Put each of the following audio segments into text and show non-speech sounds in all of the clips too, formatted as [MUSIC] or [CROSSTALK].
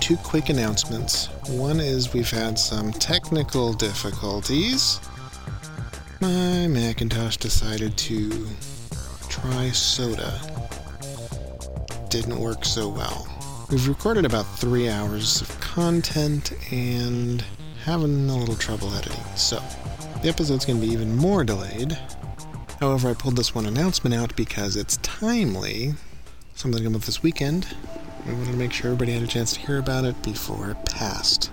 two quick announcements. One is we've had some technical difficulties. My Macintosh decided to try soda. Didn't work so well. We've recorded about three hours of content and having a little trouble editing, so the episode's going to be even more delayed. However, I pulled this one announcement out because it's timely. Something to come up this weekend. I wanted to make sure everybody had a chance to hear about it before it passed.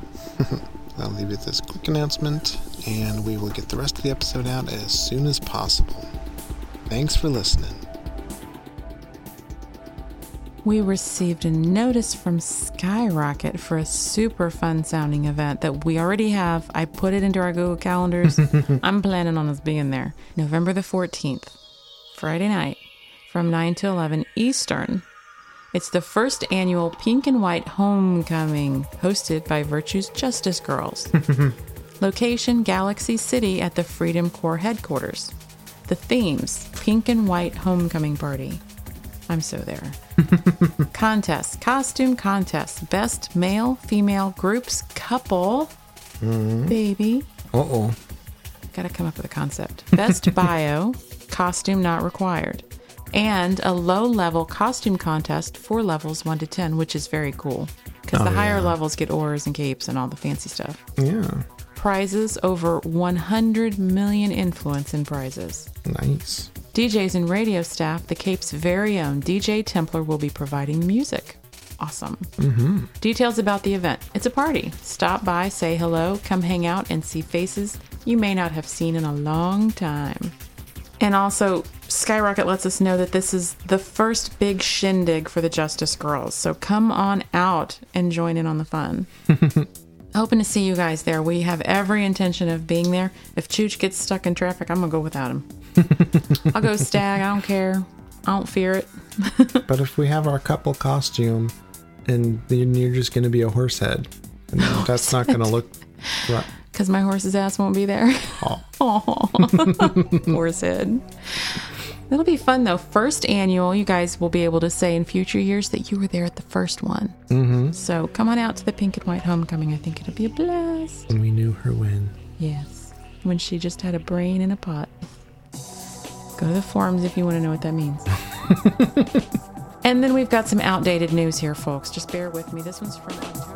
[LAUGHS] I'll leave you with this quick announcement, and we will get the rest of the episode out as soon as possible. Thanks for listening. We received a notice from Skyrocket for a super fun sounding event that we already have. I put it into our Google calendars. [LAUGHS] I'm planning on us being there. November the 14th, Friday night, from 9 to 11 Eastern. It's the first annual Pink and White Homecoming, hosted by Virtue's Justice Girls. [LAUGHS] Location Galaxy City at the Freedom Corps headquarters. The themes Pink and White Homecoming Party. I'm so there. [LAUGHS] contest, costume contest, best male, female groups, couple, baby. Uh oh. Gotta come up with a concept. Best [LAUGHS] bio, costume not required. And a low level costume contest for levels 1 to 10, which is very cool. Because the Oh, higher yeah. levels get auras and capes and all the fancy stuff. Yeah. Prizes over 100 million influence in prizes. Nice. DJs and radio staff, the Cape's very own DJ Templar will be providing music. Awesome. Mm-hmm. Details about the event. It's a party. Stop by, say hello, come hang out, and see faces you may not have seen in a long time. And also, Skyrocket lets us know that this is the first big shindig for the Justice Girls. So come on out and join in on the fun. [LAUGHS] Hoping to see you guys there. We have every intention of being there. If Chooch gets stuck in traffic, I'm going to go without him. [LAUGHS] I'll go stag. I don't care. I don't fear it. [LAUGHS] But if we have our couple costume and then you're just going to be a horse head, and that's not going to look right. Because my horse's ass won't be there. Oh. Horse head. It'll be fun though. First annual, you guys will be able to say in future years that you were there at the first one. Mm-hmm. So come on out to the pink and white homecoming. I think it'll be a blast. And we knew her when. Yes. When she just had a brain in a pot. Go to the forums if you want to know what that means. [LAUGHS] and then we've got some outdated news here, folks. Just bear with me. This one's from October.